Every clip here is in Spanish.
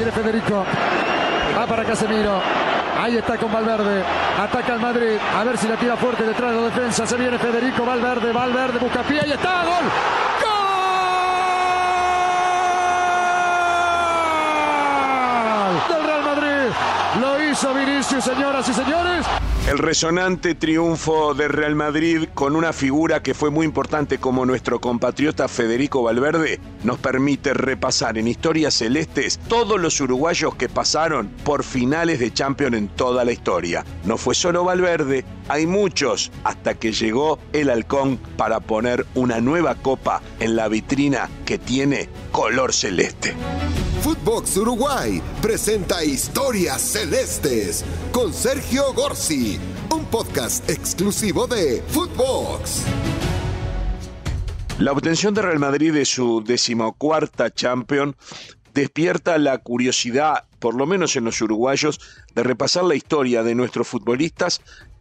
Viene Federico. Va para Casemiro. Ahí está con Valverde. Ataca el Madrid. A ver si la tira fuerte detrás de la defensa. Se viene Federico Valverde. Valverde busca pie. Ahí está. Gol. ¡Gol! Del Real Madrid. Lo hizo Vinicius, señoras y señores. El resonante triunfo de Real Madrid con una figura que fue muy importante como nuestro compatriota Federico Valverde nos permite repasar en historias celestes todos los uruguayos que pasaron por finales de Champions en toda la historia. No fue solo Valverde, hay muchos hasta que llegó el halcón para poner una nueva copa en la vitrina que tiene color celeste. Footbox Uruguay presenta Historias Celestes con Sergio Gorsi, un podcast exclusivo de Footbox. La obtención de Real Madrid de su decimocuarta Champion despierta la curiosidad, por lo menos en los uruguayos, de repasar la historia de nuestros futbolistas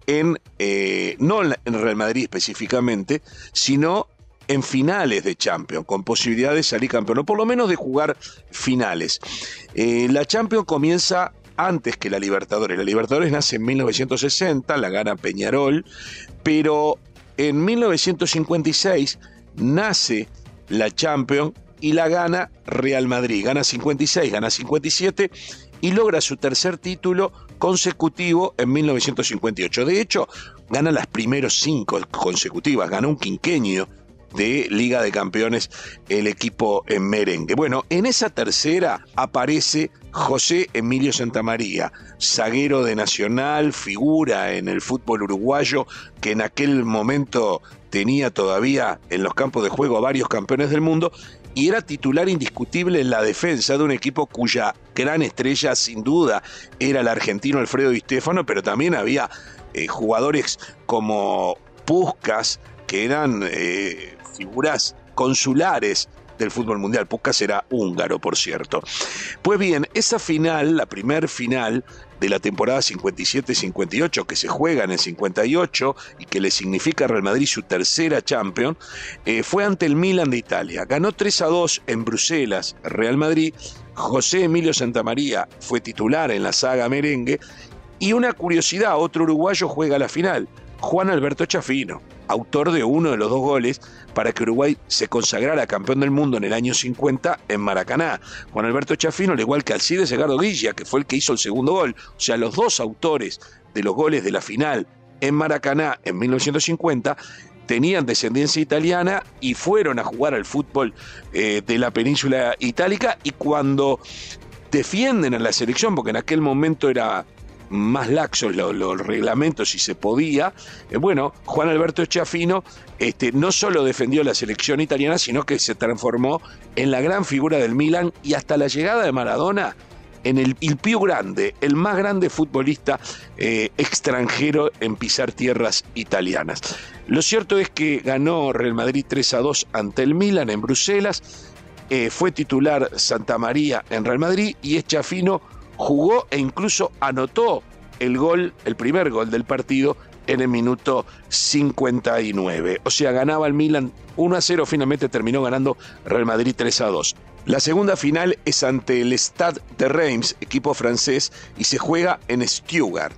en, eh, no en Real Madrid específicamente, sino en finales de Champions, con posibilidad de salir campeón, o por lo menos de jugar finales. Eh, la Champions comienza antes que la Libertadores. La Libertadores nace en 1960, la gana Peñarol, pero en 1956 nace la Champions y la gana Real Madrid. Gana 56, gana 57 y logra su tercer título consecutivo en 1958. De hecho, gana las primeros cinco consecutivas, gana un quinquenio de Liga de Campeones el equipo en merengue. Bueno, en esa tercera aparece José Emilio Santamaría, zaguero de Nacional, figura en el fútbol uruguayo, que en aquel momento tenía todavía en los campos de juego a varios campeones del mundo y era titular indiscutible en la defensa de un equipo cuya gran estrella sin duda era el argentino Alfredo Di Stefano, pero también había eh, jugadores como Puscas, que eran eh, figuras consulares del fútbol mundial. Puskas era húngaro, por cierto. Pues bien, esa final, la primer final de la temporada 57-58 que se juega en el 58 y que le significa a Real Madrid su tercera Champions, eh, fue ante el Milan de Italia. Ganó 3 a 2 en Bruselas, Real Madrid. José Emilio Santamaría fue titular en la saga merengue. Y una curiosidad, otro uruguayo juega la final, Juan Alberto Chafino autor de uno de los dos goles para que Uruguay se consagrara campeón del mundo en el año 50 en Maracaná. Juan Alberto Chafino, al igual que Alcides Edgardo Guilla, que fue el que hizo el segundo gol. O sea, los dos autores de los goles de la final en Maracaná en 1950 tenían descendencia italiana y fueron a jugar al fútbol eh, de la península itálica y cuando defienden a la selección, porque en aquel momento era más laxos los, reglamentos si se podía. Eh, bueno, Juan Alberto Chafino este, no solo defendió la selección italiana, sino que se transformó en la gran figura del Milan y hasta la llegada de Maradona en el, el grande, el más grande futbolista eh, extranjero en pisar tierras italianas. Lo cierto es que ganó Real Madrid 3 a 2 ante el Milan en Bruselas, eh, fue titular Santa María en Real Madrid y es jugó e incluso anotó el gol, el primer gol del partido en el minuto 59. O sea, ganaba el Milan 1 a 0, finalmente terminó ganando Real Madrid 3 a 2. La segunda final es ante el Stade de Reims, equipo francés, y se juega en Stuttgart,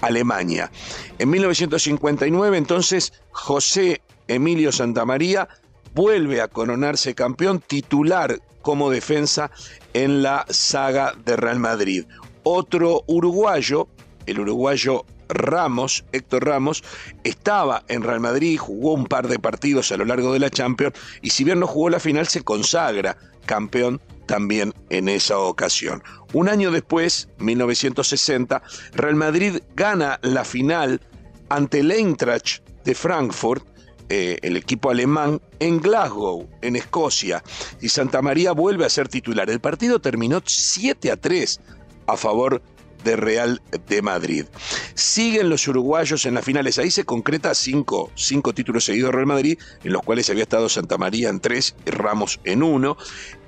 Alemania. En 1959, entonces, José Emilio Santamaría vuelve a coronarse campeón titular como defensa en la saga de Real Madrid. Otro uruguayo, el uruguayo Ramos, Héctor Ramos, estaba en Real Madrid, jugó un par de partidos a lo largo de la Champions y si bien no jugó la final se consagra campeón también en esa ocasión. Un año después, 1960, Real Madrid gana la final ante el Eintracht de Frankfurt eh, el equipo alemán en Glasgow, en Escocia, y Santa María vuelve a ser titular. El partido terminó 7 a 3 a favor de Real de Madrid. Siguen los uruguayos en las finales. Ahí se concreta cinco, cinco títulos seguidos Real Madrid, en los cuales había estado Santa María en tres Ramos en uno.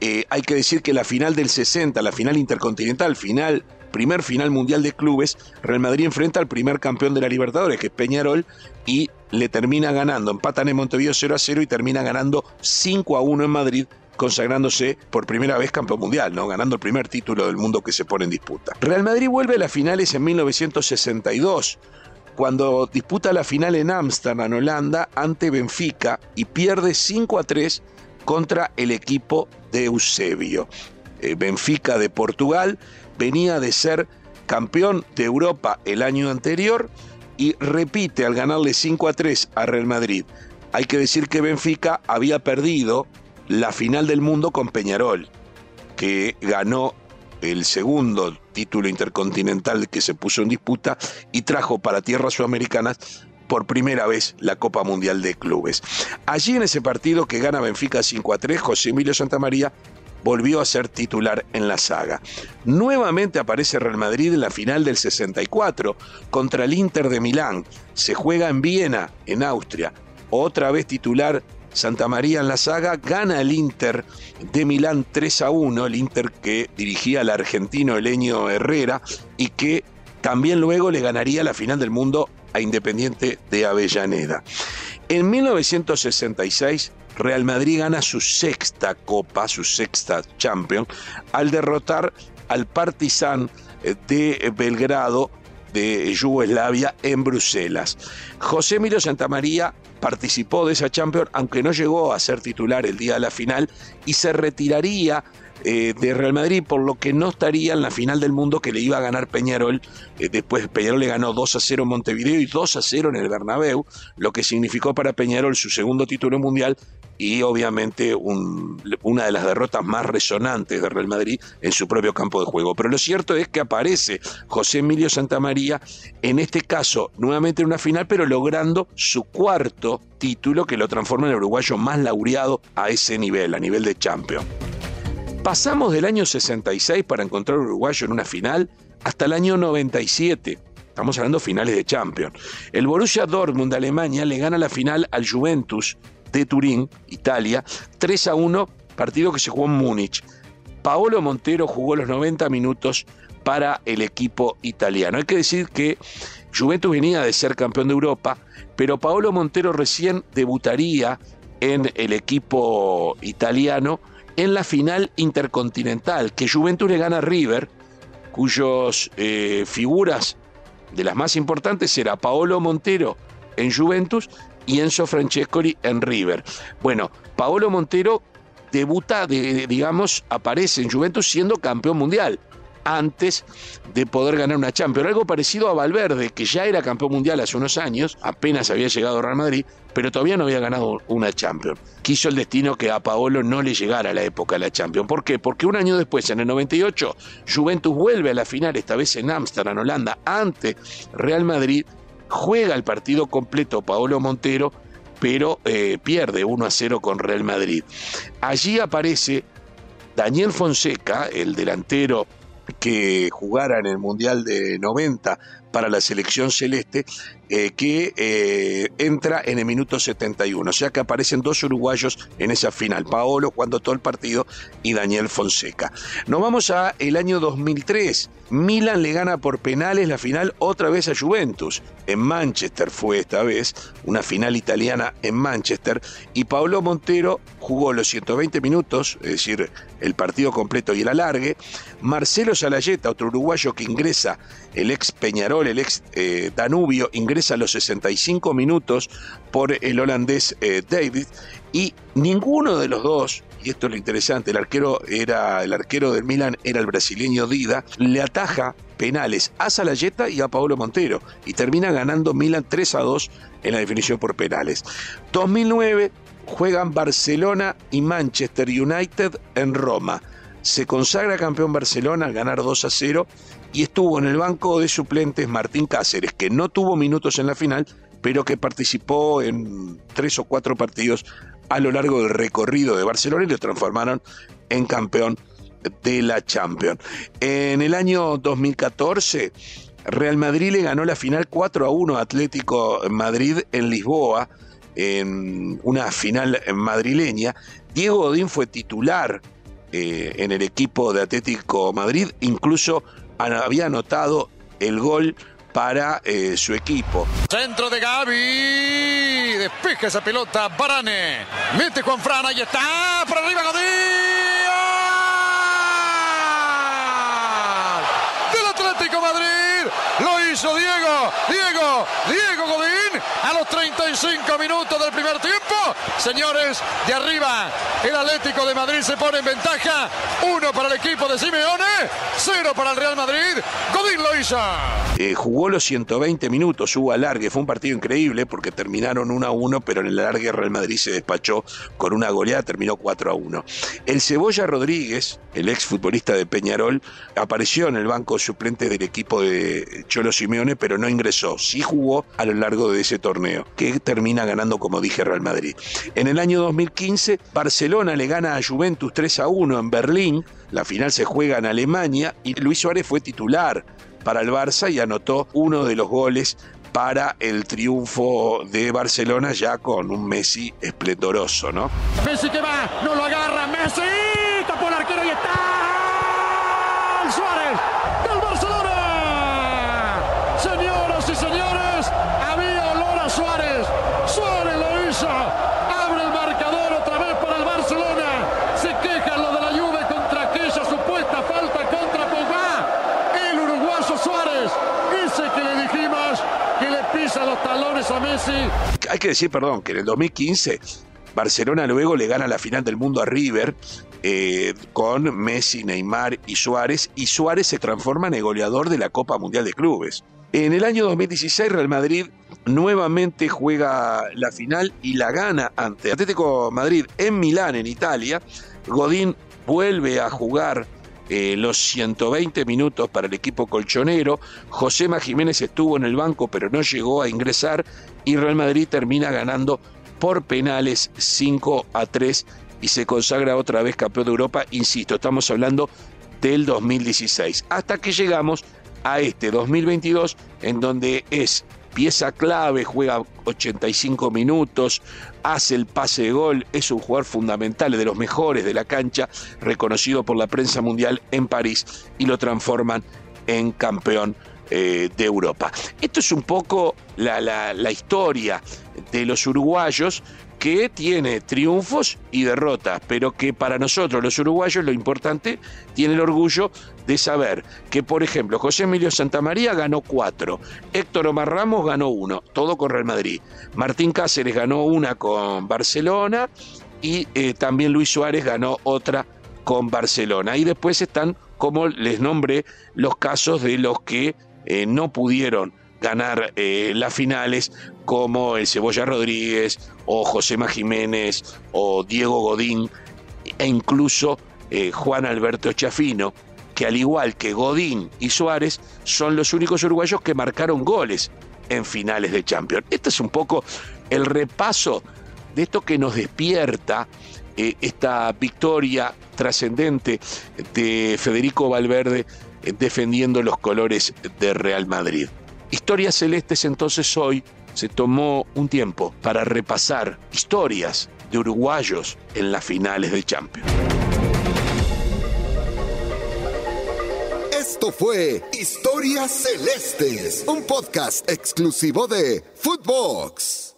Eh, hay que decir que la final del 60, la final intercontinental, final primer final mundial de clubes, Real Madrid enfrenta al primer campeón de la Libertadores, que es Peñarol, y le termina ganando. Empatan en Montevideo 0 a 0 y termina ganando 5 a 1 en Madrid consagrándose por primera vez campeón mundial, ¿no? ganando el primer título del mundo que se pone en disputa. Real Madrid vuelve a las finales en 1962 cuando disputa la final en Ámsterdam, Holanda, ante Benfica y pierde 5 a 3 contra el equipo de Eusebio. Eh, Benfica de Portugal venía de ser campeón de Europa el año anterior y repite al ganarle 5 a 3 a Real Madrid. Hay que decir que Benfica había perdido la final del mundo con Peñarol, que ganó el segundo título intercontinental que se puso en disputa y trajo para tierras sudamericanas por primera vez la Copa Mundial de Clubes. Allí en ese partido que gana Benfica 5 a 3, José Emilio Santamaría volvió a ser titular en la saga. Nuevamente aparece Real Madrid en la final del 64 contra el Inter de Milán. Se juega en Viena, en Austria. Otra vez titular Santa María en la saga, gana el Inter de Milán 3 a 1, el Inter que dirigía al argentino Elenio Herrera y que también luego le ganaría la final del mundo a Independiente de Avellaneda. En 1966 Real Madrid gana su sexta copa, su sexta Champions, al derrotar al Partizan de Belgrado de Yugoslavia en Bruselas. José Emilio Santamaría participó de esa Champions, aunque no llegó a ser titular el día de la final, y se retiraría eh, de Real Madrid, por lo que no estaría en la final del mundo que le iba a ganar Peñarol. Eh, después Peñarol le ganó 2 a 0 en Montevideo y 2 a 0 en el Bernabéu, lo que significó para Peñarol su segundo título mundial y obviamente una de las derrotas más resonantes de Real Madrid en su propio campo de juego. Pero lo cierto es que aparece José Emilio Santamaría, en este caso nuevamente en una final, pero logrando su cuarto título que lo transforma en el uruguayo más laureado a ese nivel, a nivel de champion. Pasamos del año 66 para encontrar uruguayo en una final hasta el año 97. Estamos hablando finales de Champions. El Borussia Dortmund de Alemania le gana la final al Juventus de Turín, Italia, 3 a 1, partido que se jugó en Múnich. Paolo Montero jugó los 90 minutos para el equipo italiano. Hay que decir que Juventus venía de ser campeón de Europa, pero Paolo Montero recién debutaría en el equipo italiano en la final intercontinental, que Juventus le gana a River, cuyos eh, figuras de las más importantes era Paolo Montero en Juventus y Enzo Francescoli en River. Bueno, Paolo Montero debuta, digamos, aparece en Juventus siendo campeón mundial antes de poder ganar una Champions. Algo parecido a Valverde, que ya era campeón mundial hace unos años, apenas había llegado a Real Madrid, pero todavía no había ganado una Champions. Quiso el destino que a Paolo no le llegara a la época de la Champions. ¿Por qué? Porque un año después, en el 98, Juventus vuelve a la final, esta vez en Ámsterdam, Holanda, ante Real Madrid, juega el partido completo Paolo Montero, pero eh, pierde 1 a 0 con Real Madrid. Allí aparece Daniel Fonseca, el delantero que jugara en el Mundial de 90 para la selección celeste, eh, que eh, entra en el minuto 71. O sea que aparecen dos uruguayos en esa final, Paolo jugando todo el partido y Daniel Fonseca. Nos vamos a el año 2003. Milan le gana por penales la final otra vez a Juventus. En Manchester fue esta vez, una final italiana en Manchester, y Paolo Montero jugó los 120 minutos, es decir, el partido completo y el alargue. Marcelo Salayeta, otro uruguayo que ingresa, el ex Peñarol, el ex eh, Danubio, ingresa a los 65 minutos por el holandés eh, David, y ninguno de los dos y esto es lo interesante, el arquero era el arquero del Milan era el brasileño Dida, le ataja penales a Salayeta y a Paolo Montero y termina ganando Milan 3 a 2 en la definición por penales. 2009 juegan Barcelona y Manchester United en Roma. Se consagra campeón Barcelona al ganar 2 a 0 y estuvo en el banco de suplentes Martín Cáceres, que no tuvo minutos en la final, pero que participó en tres o cuatro partidos a lo largo del recorrido de Barcelona y lo transformaron en campeón de la Champions. En el año 2014, Real Madrid le ganó la final 4 a 1 a Atlético Madrid en Lisboa, en una final madrileña. Diego Odín fue titular eh, en el equipo de Atlético Madrid, incluso había anotado el gol para eh, su equipo. Centro de Gaby, despeja esa pelota, Barane, mete Juan Fran, ahí está, para arriba Godín. Del Atlético Madrid, lo hizo Diego, Diego, Diego Godín a los 35 minutos del primer tiempo. Señores, de arriba, el Atlético de Madrid se pone en ventaja. Uno para el equipo de Simeone, cero para el Real Madrid. Godín lo hizo. Eh, jugó los 120 minutos, hubo alargue, fue un partido increíble porque terminaron 1 a 1, pero en el alargue Real Madrid se despachó con una goleada, terminó 4 a 1. El Cebolla Rodríguez, el ex futbolista de Peñarol, apareció en el banco suplente del equipo de Cholo Simeone, pero no ingresó. Sí jugó a lo largo de ese torneo, que termina ganando, como dije, Real Madrid. En el año 2015, Barcelona le gana a Juventus 3 a 1 en Berlín. La final se juega en Alemania y Luis Suárez fue titular para el Barça y anotó uno de los goles para el triunfo de Barcelona ya con un Messi esplendoroso, ¿no? Messi que va, no lo agarra, Messi, tapó el arquero y está Suárez del Barcelona. Señoras y señores, había olor a Suárez. Suárez lo hizo. Abre el marcador otra vez para el Barcelona. Se quejan los de la Juve contra aquella supuesta falta contra Pogba. El uruguayo Suárez, ese que le dijimos que le pisa Hay que decir, perdón, que en el 2015 Barcelona luego le gana la final del mundo a River eh, con Messi, Neymar y Suárez, y Suárez se transforma en el goleador de la Copa Mundial de Clubes. En el año 2016 Real Madrid nuevamente juega la final y la gana ante Atlético Madrid en Milán, en Italia. Godín vuelve a jugar eh, los 120 minutos para el equipo colchonero. Josema Jiménez estuvo en el banco pero no llegó a ingresar y Real Madrid termina ganando por penales 5 a 3 y se consagra otra vez campeón de Europa. Insisto, estamos hablando del 2016. Hasta que llegamos a este 2022 en donde es pieza clave, juega 85 minutos, hace el pase de gol, es un jugador fundamental, de los mejores de la cancha, reconocido por la prensa mundial en París y lo transforman en campeón eh, de Europa. Esto es un poco la, la, la historia de los uruguayos que tiene triunfos y derrotas, pero que para nosotros los uruguayos lo importante tiene el orgullo de saber que, por ejemplo, José Emilio Santamaría ganó cuatro, Héctor Omar Ramos ganó uno, todo con Real Madrid, Martín Cáceres ganó una con Barcelona y eh, también Luis Suárez ganó otra con Barcelona. Y después están, como les nombré, los casos de los que eh, no pudieron ganar eh, las finales como el Cebolla Rodríguez o Josema Jiménez o Diego Godín e incluso eh, Juan Alberto Chafino, que al igual que Godín y Suárez son los únicos uruguayos que marcaron goles en finales de Champions. Este es un poco el repaso de esto que nos despierta eh, esta victoria trascendente de Federico Valverde defendiendo los colores de Real Madrid. Historias Celestes entonces hoy se tomó un tiempo para repasar historias de uruguayos en las finales de Champions. Esto fue Historias Celestes, un podcast exclusivo de Footbox.